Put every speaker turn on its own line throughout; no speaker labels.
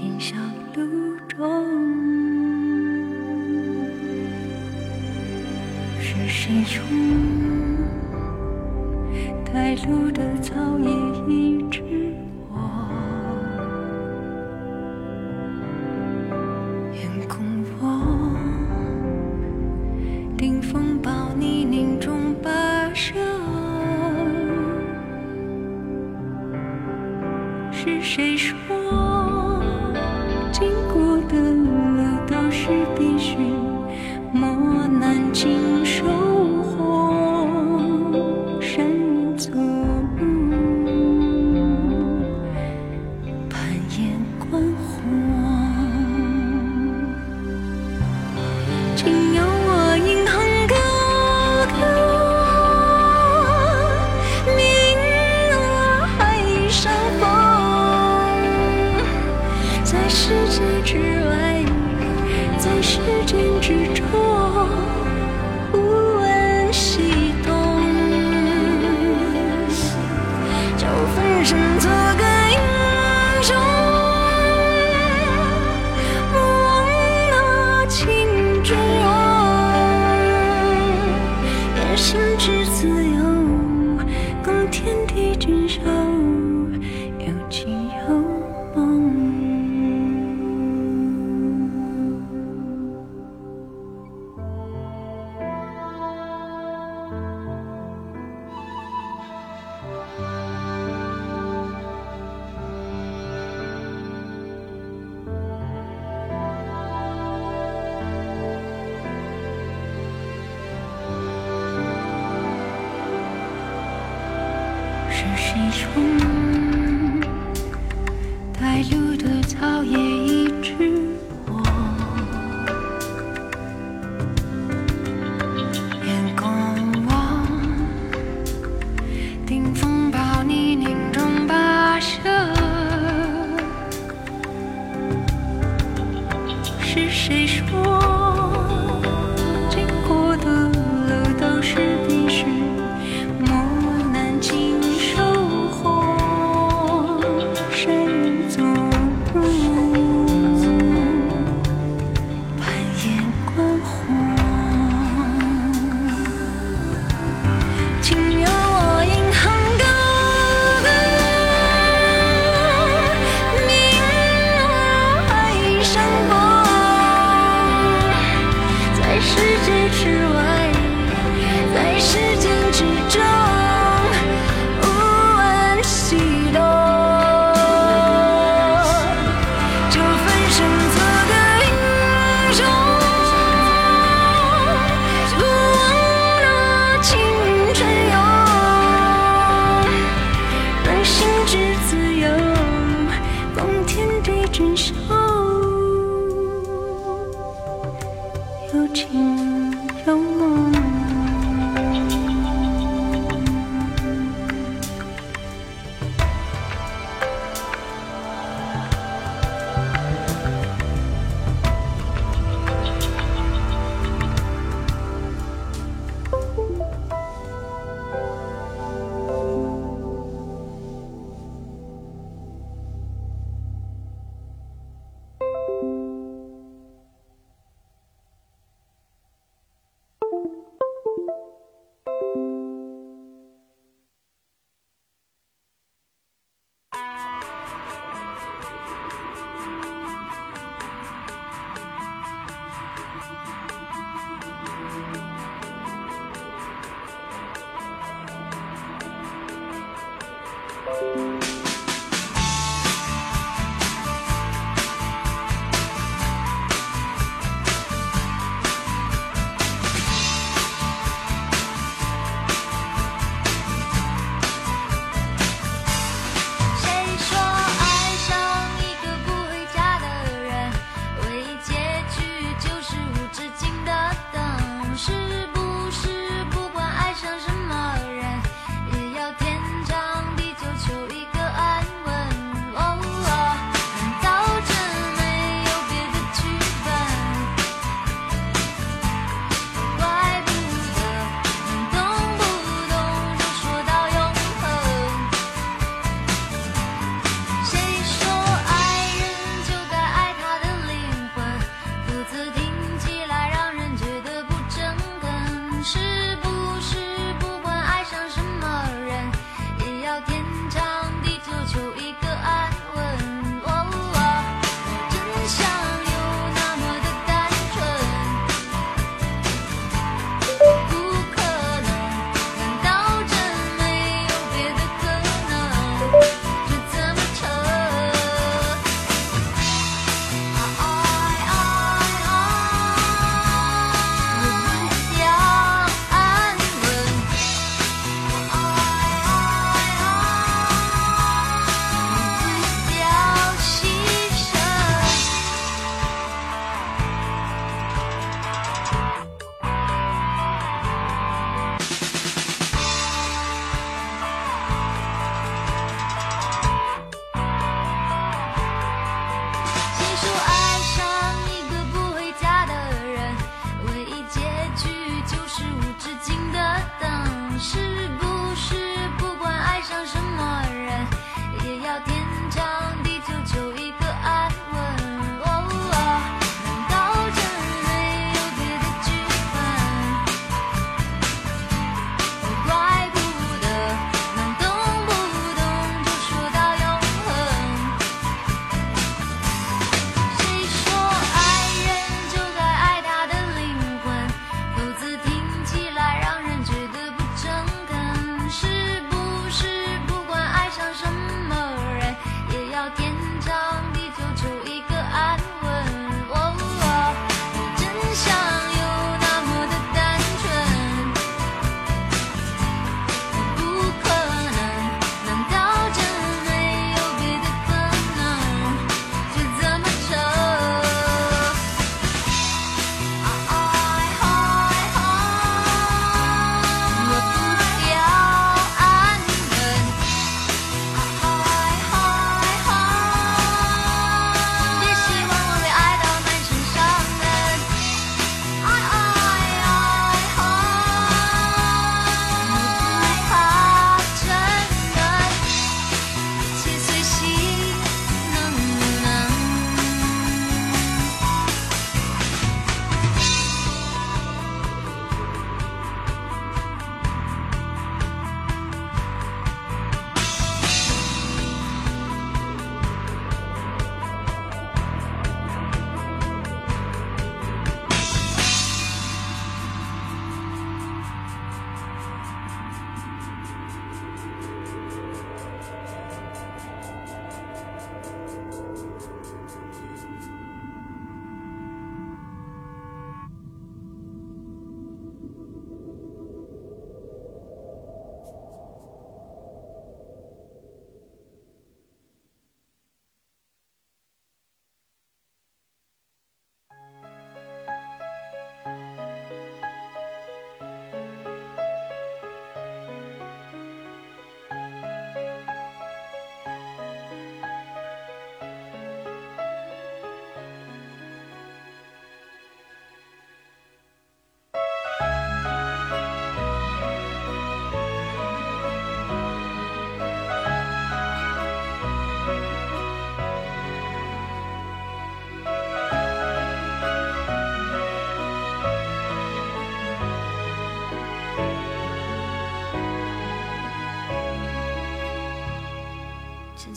今宵露重是谁从带露的草叶一沉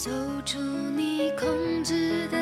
走出你控制的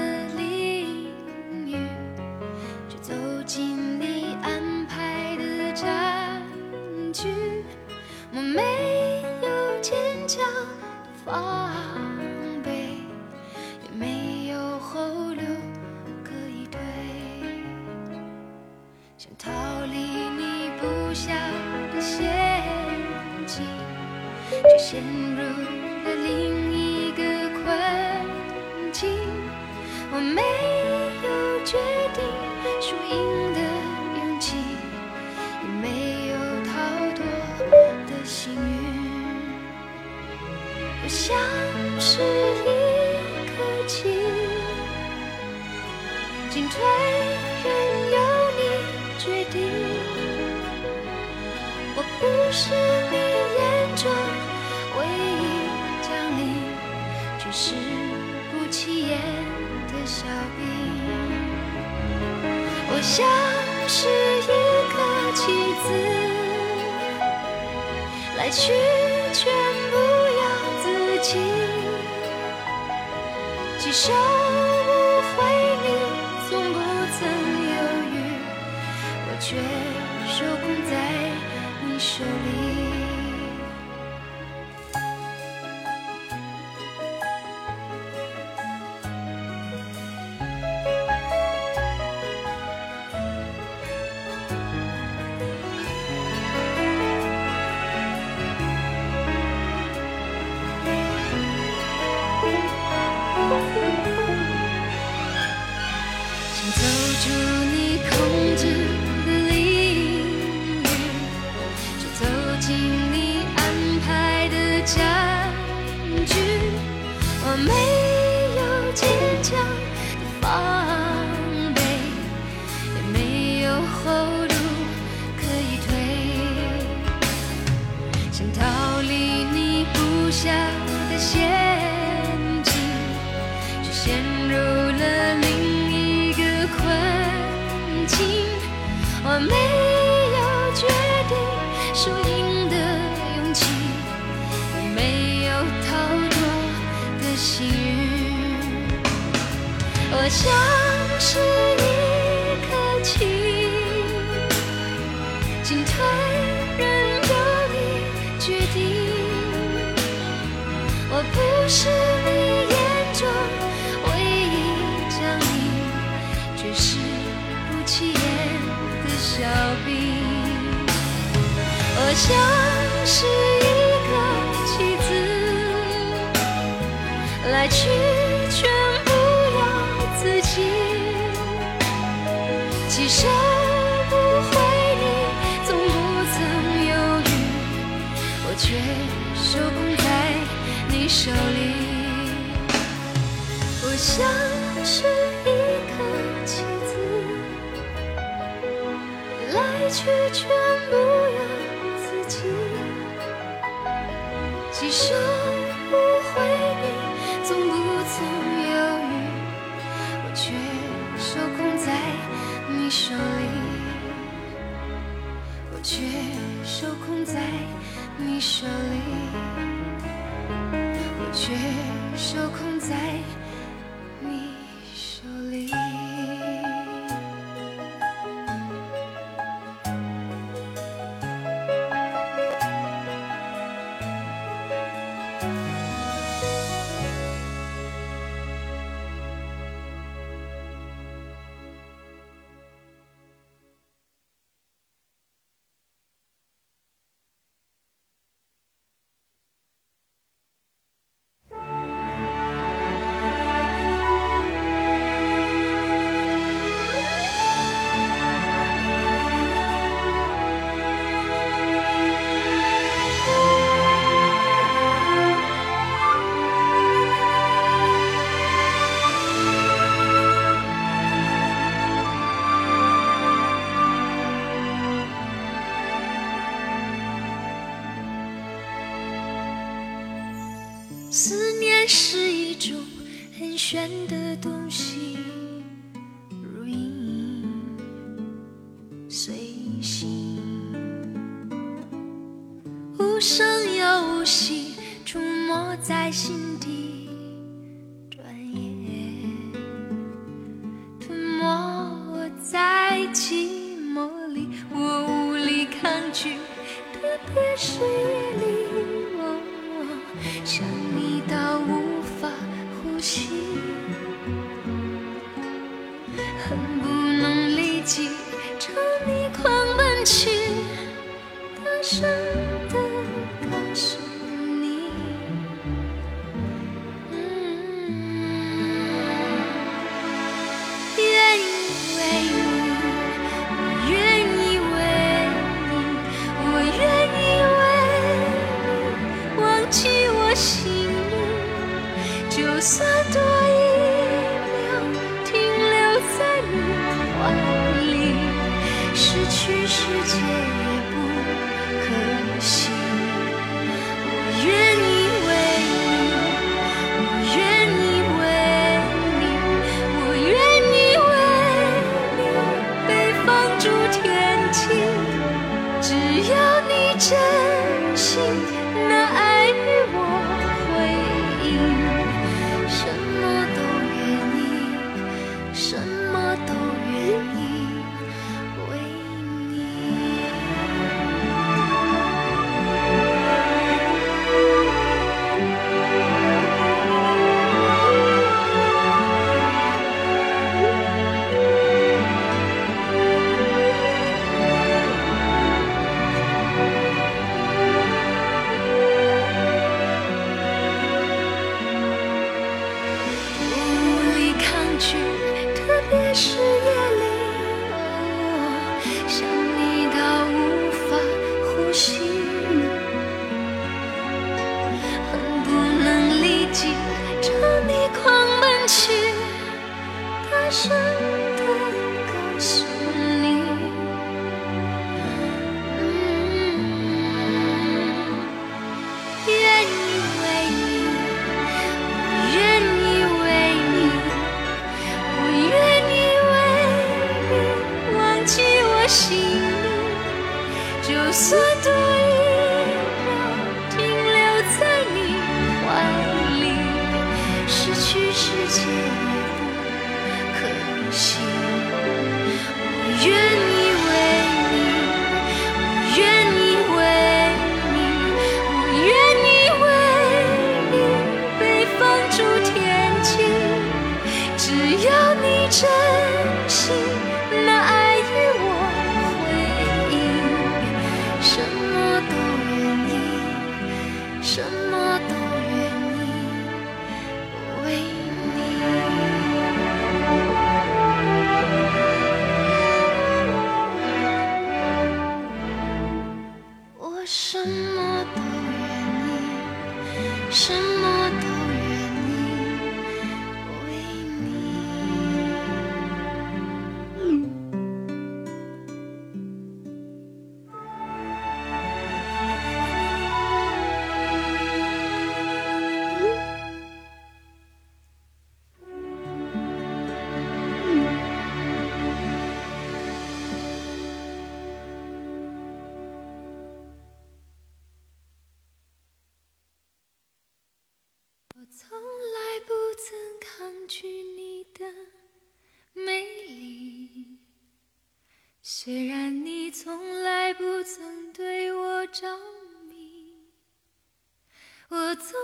却受控在你手里。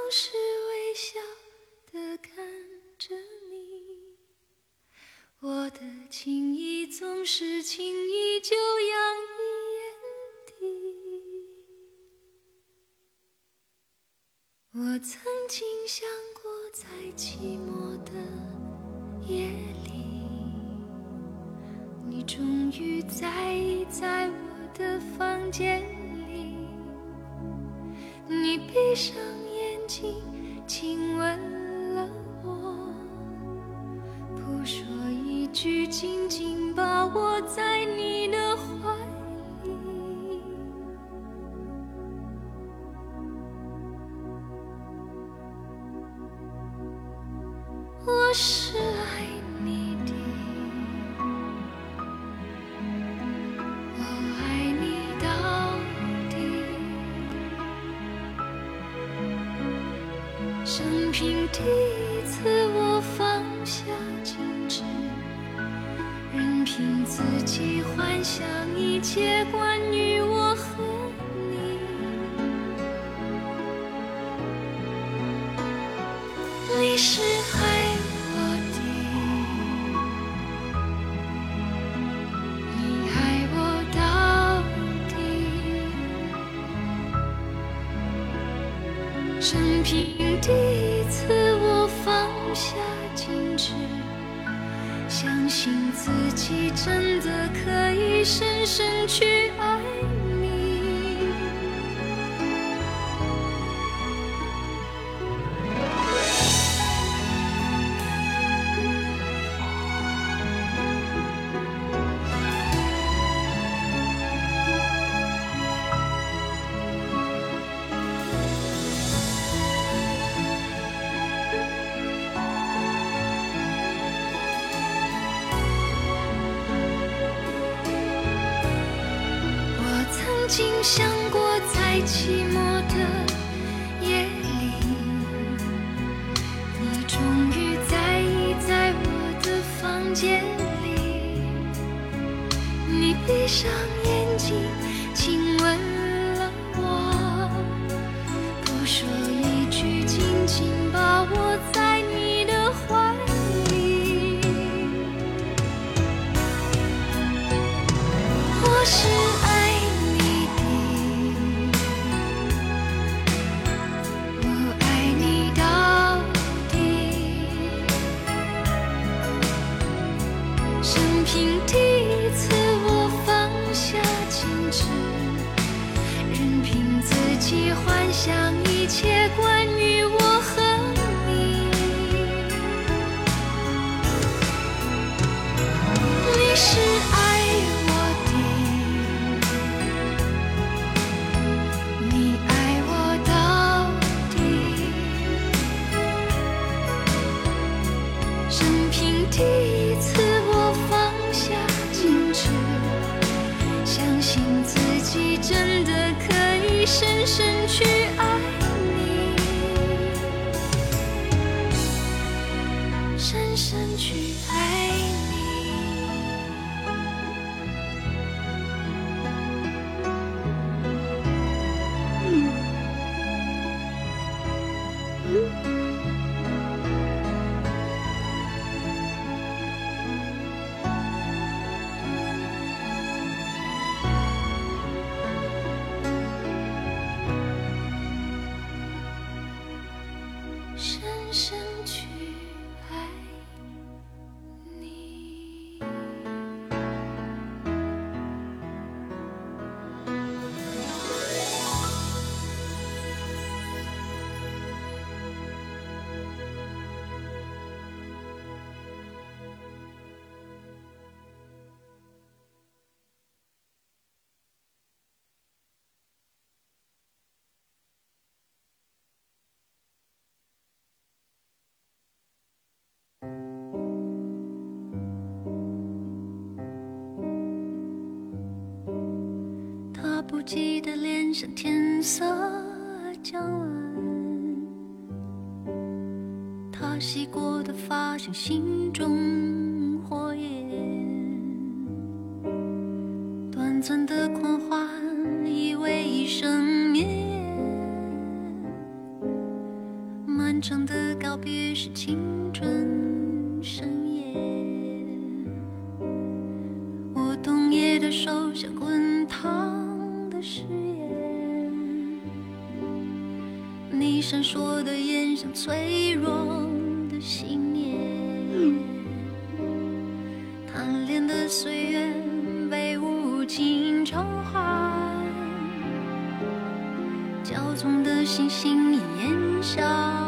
总是微笑的看着你，我的情意总是轻易就洋溢眼底。我曾经想过，在寂寞的夜里，你终于在意在我的房间。里。我在你身去记得脸上天色将晚，他洗过的发像心中火焰。短暂的狂欢，以为一生眠。漫长的告别是青春盛宴。我冬夜的手像滚烫。誓言。你闪烁的眼像脆弱的信念。贪恋的岁月被无情偿还骄纵的心星已烟消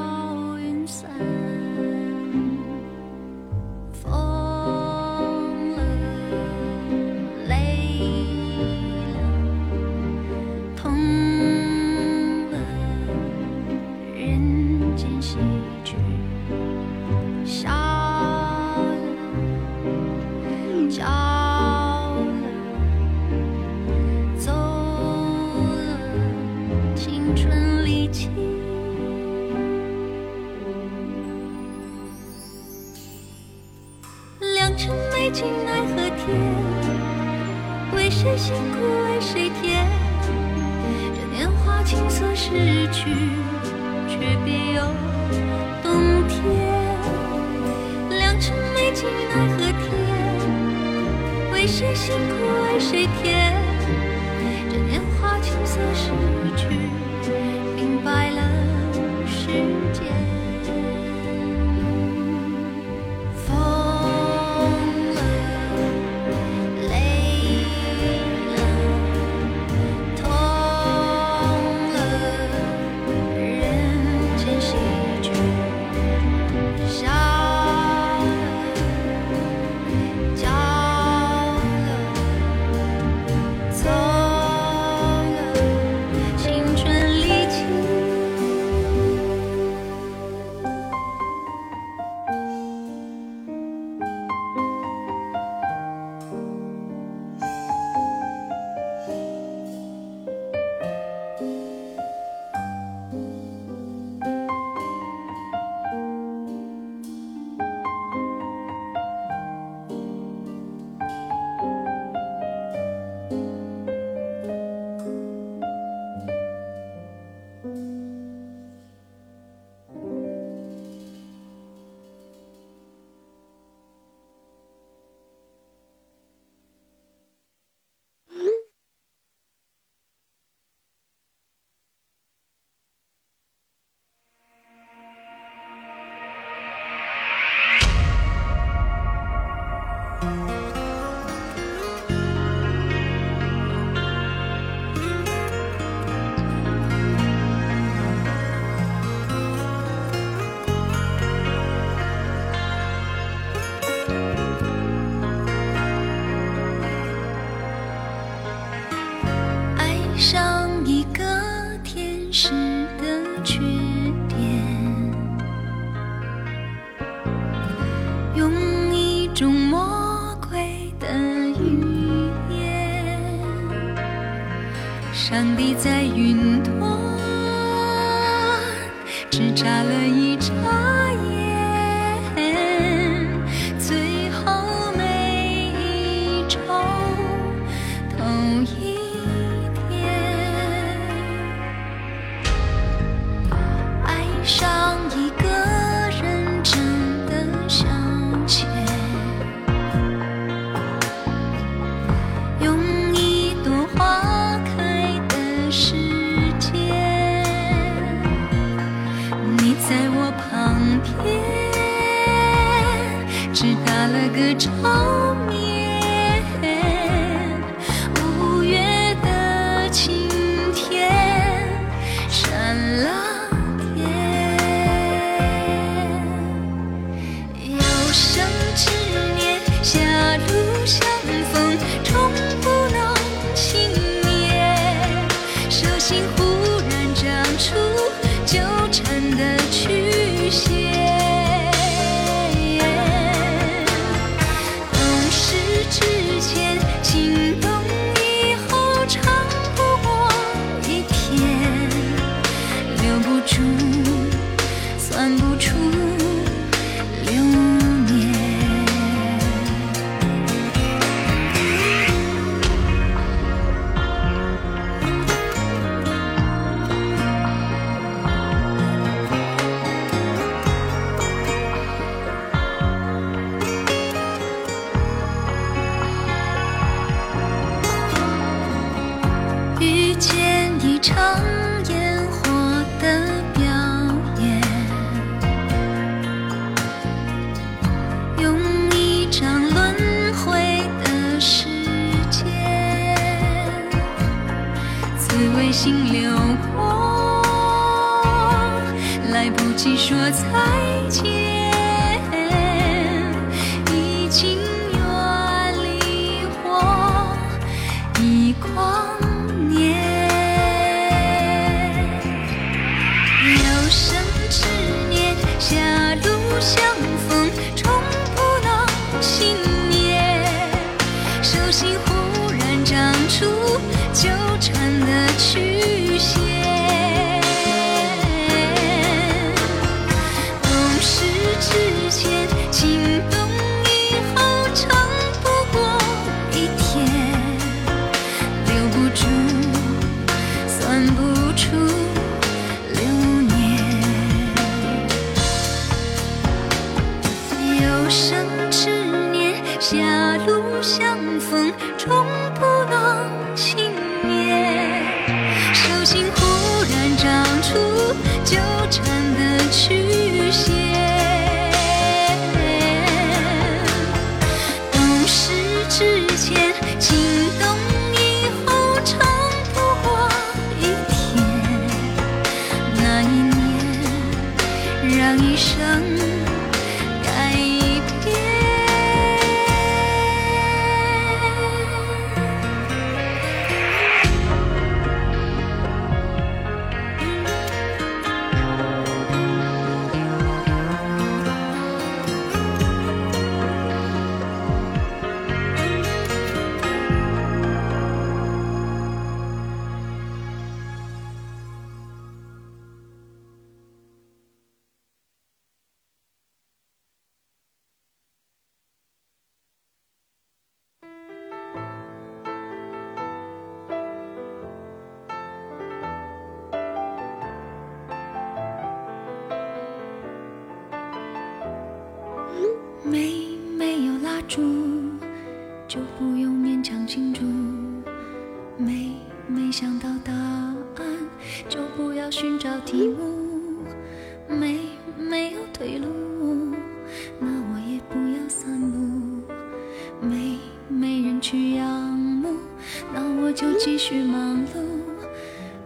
就继续忙碌。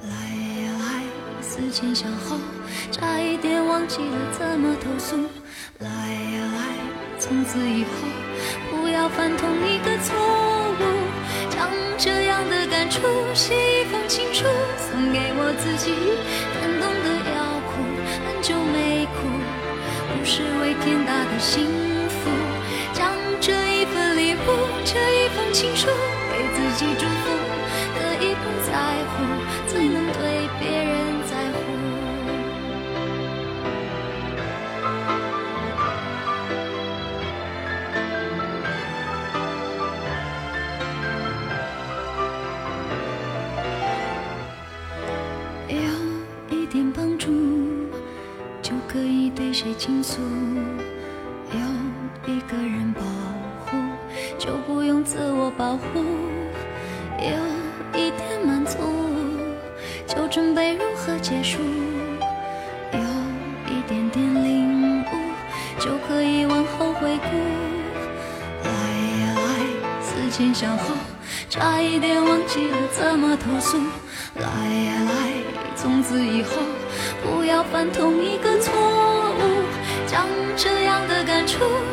来呀来，思前想后，差一点忘记了怎么投诉。来呀来，从此以后不要犯同一个错误。将这样的感触写一封情书，送给我自己。感动的要哭，很久没哭，不是为天大的幸福。将这一份礼物，这一封情书，给自己祝福。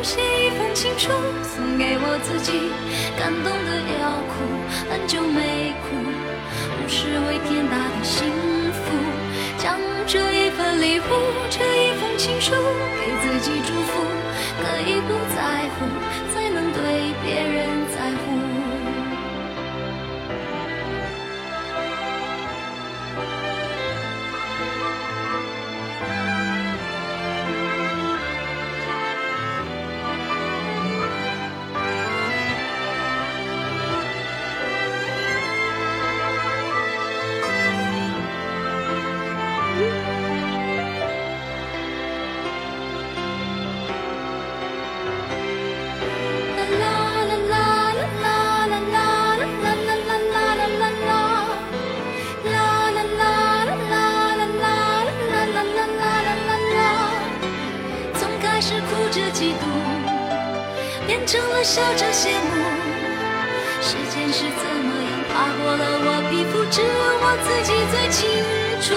写一封情书，送给我自己。感动的要哭，很久没哭，不是为天大的幸福。将这一份礼物，这一封情书，给自己祝福。可以不在乎，才能对别人时间是怎么样爬过了我皮肤，只有我自己最清楚。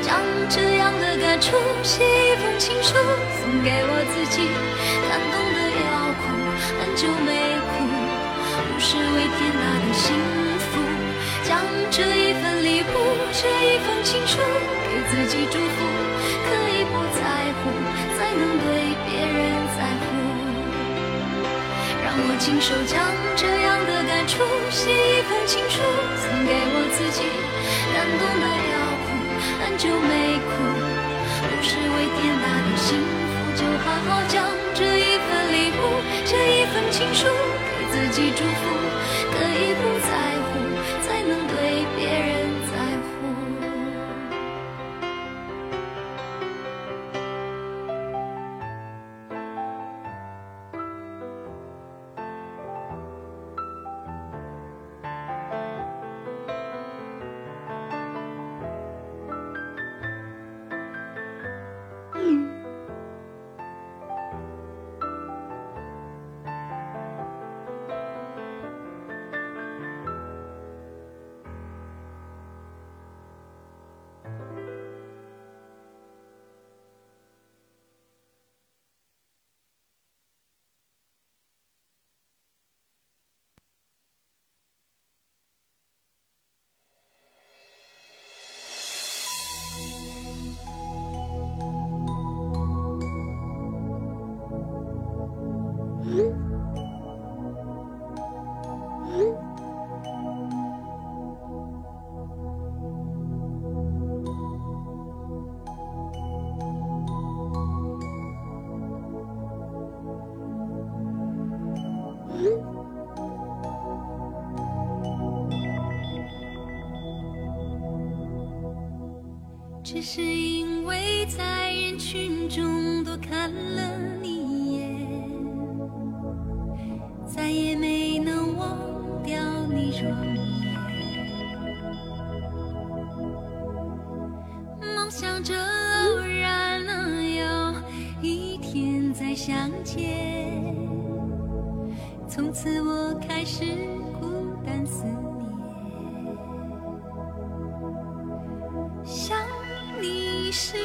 将这样的感触写一封情书，送给我自己，感动的要哭，很久没哭，不是为天大的幸福。将这一份礼物，这一封情书，给自己祝福，可以不在乎，才能我亲手将这样的感触写一封情书，送给我自己，感动的要哭，很久没哭，不是为天大的幸福，就好好将这一份礼物，这一份情书，给自己祝福，可以不在乎，是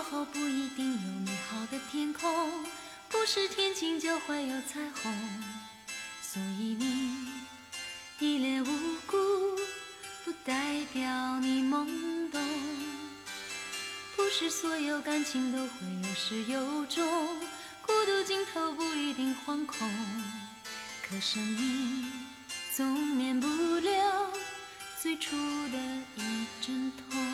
过后不一定有美好的天空不是天晴就会有彩虹。所以你一脸无辜不代表你懵懂不是所有感情都会有始有终。孤独尽头不一定惶恐可生命总免不了最初的一阵痛。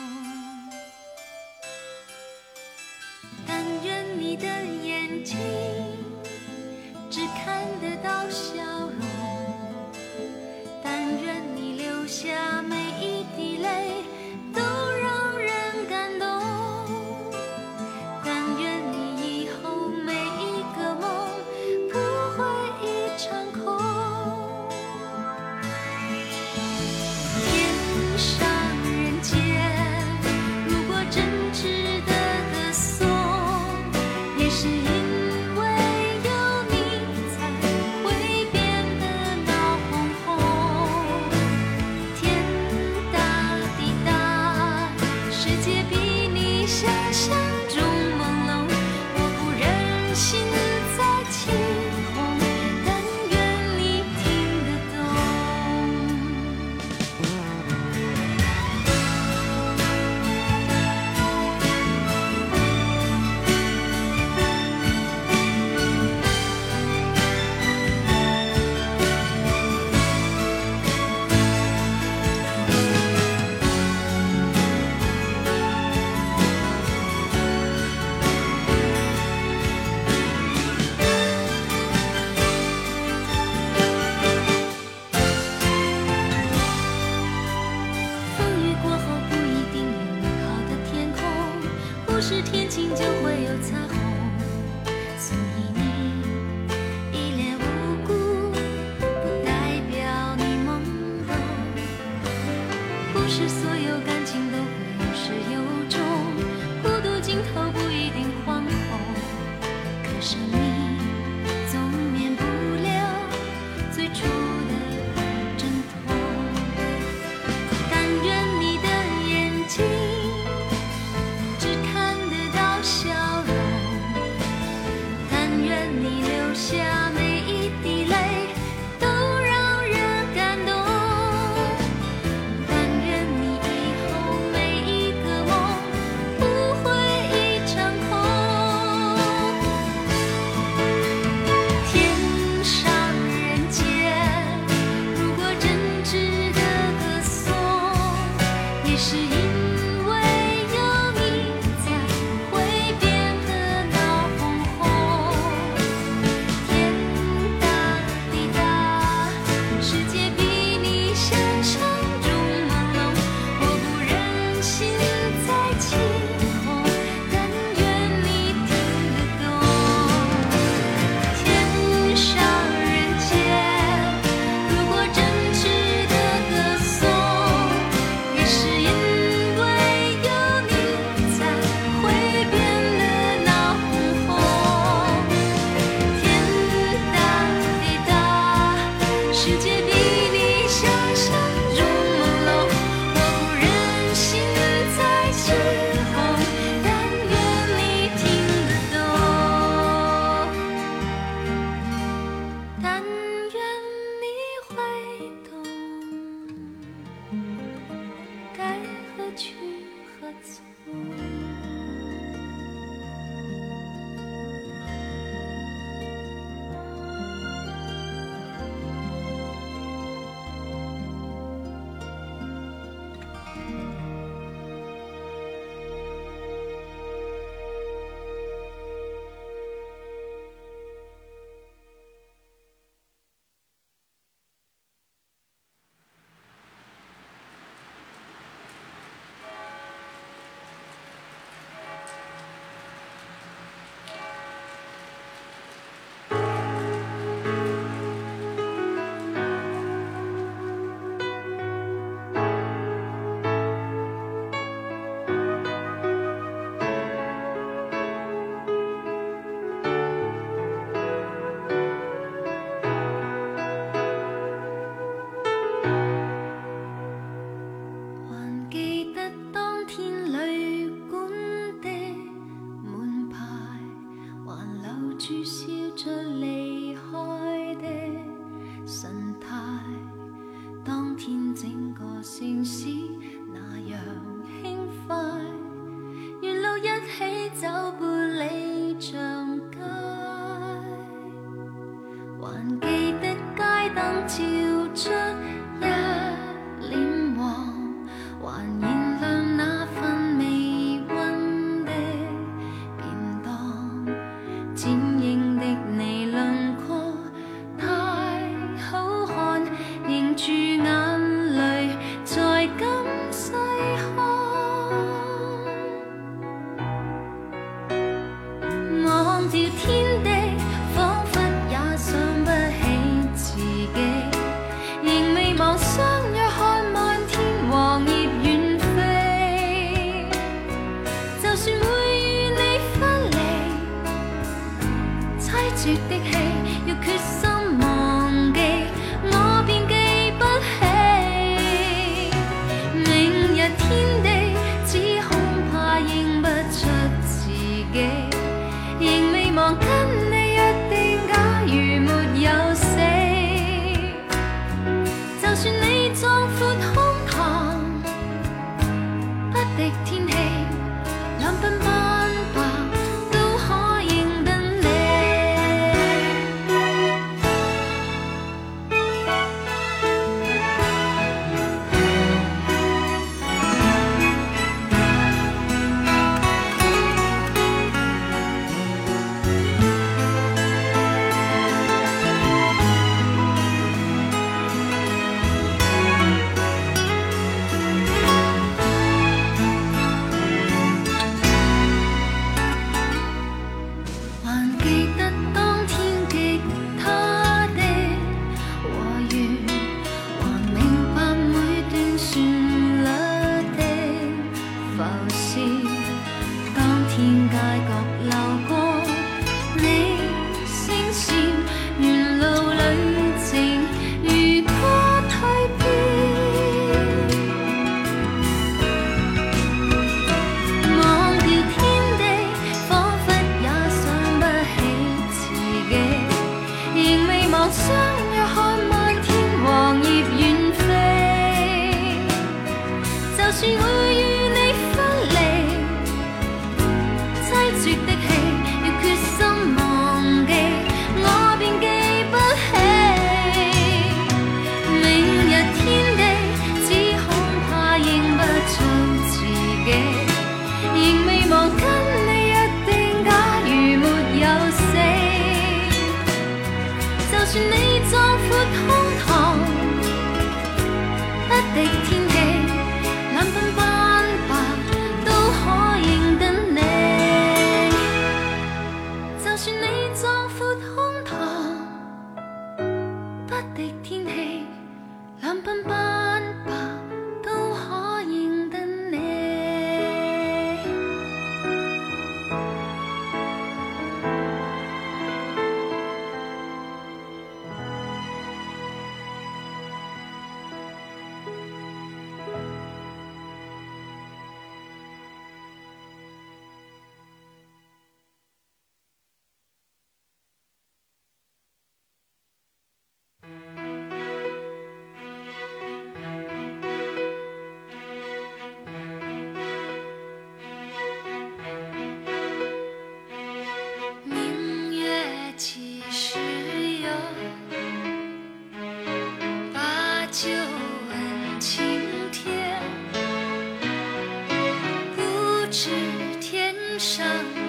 伤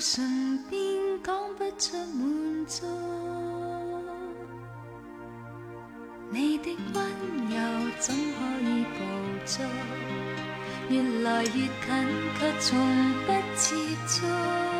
唇边讲不出满足你的温柔怎可以捕捉？越来越近却从不接触。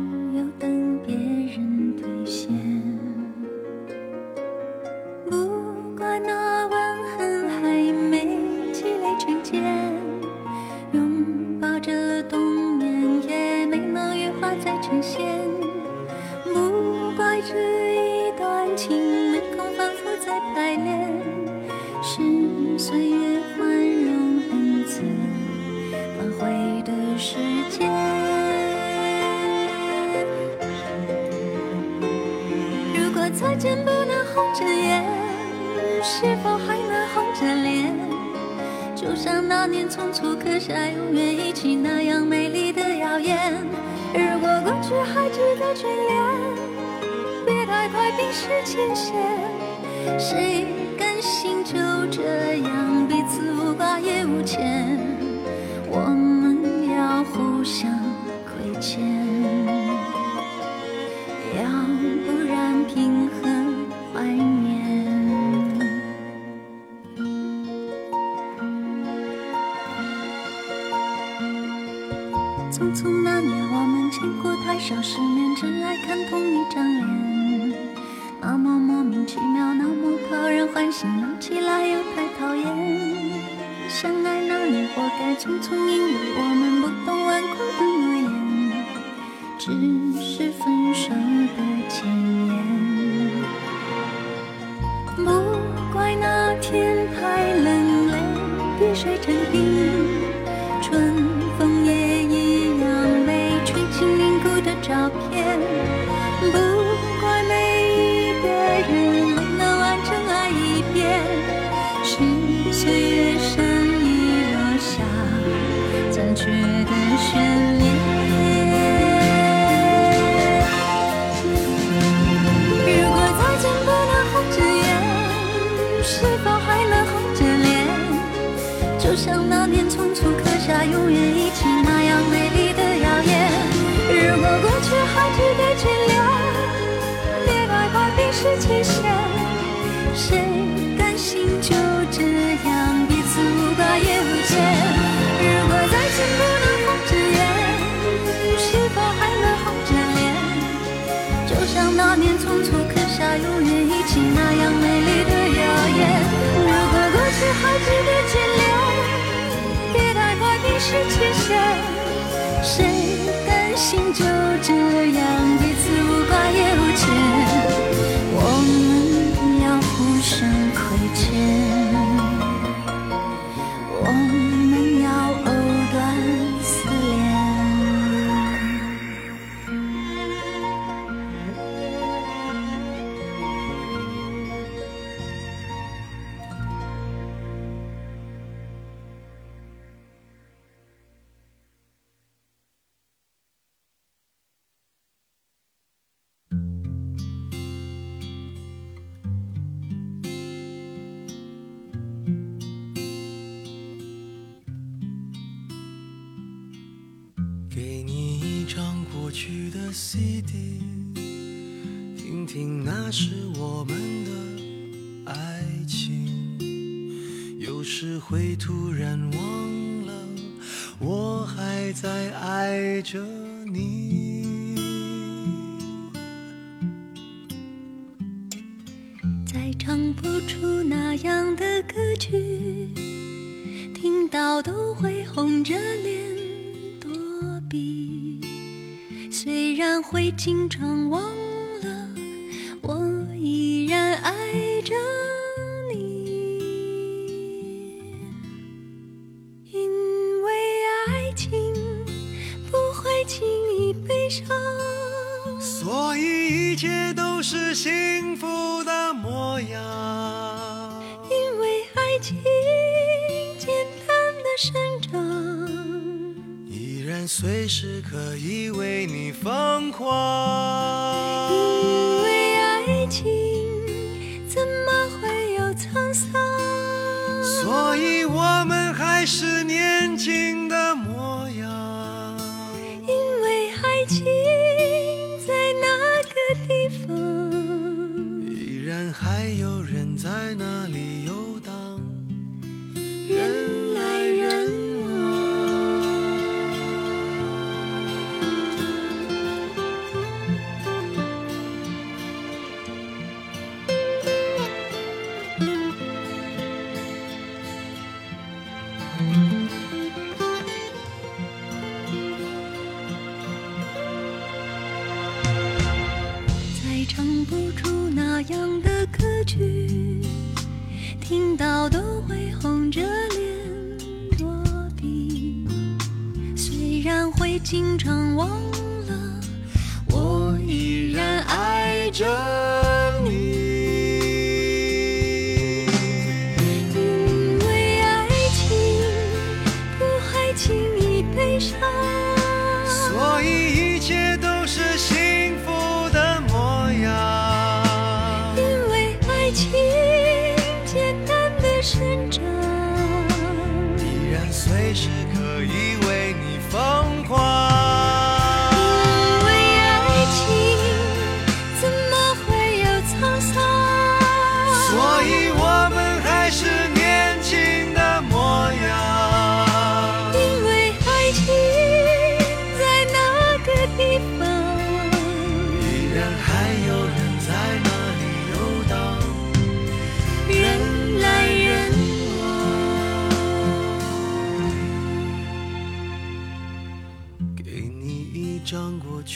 界限谁甘心就这样彼此无挂也无牵？我们要互相亏欠。匆匆因为我们不懂顽固的诺言只是分手的前言不怪那天太冷泪滴水成冰春风也一样没吹进凝固的照片去的
cd 听听那时我们的爱情。有时会突然忘了我还在爱着你。
再唱不出那样的歌曲听到都会红着脸会经常忘了我依然爱着你。因为爱情不会轻易悲伤。
所以一切都是幸福的模样。
因为爱情简单的生长
依然随时可以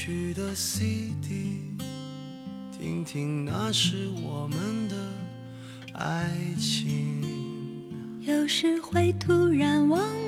曲的 CD，听听那是我们的爱情。
有时会突然忘。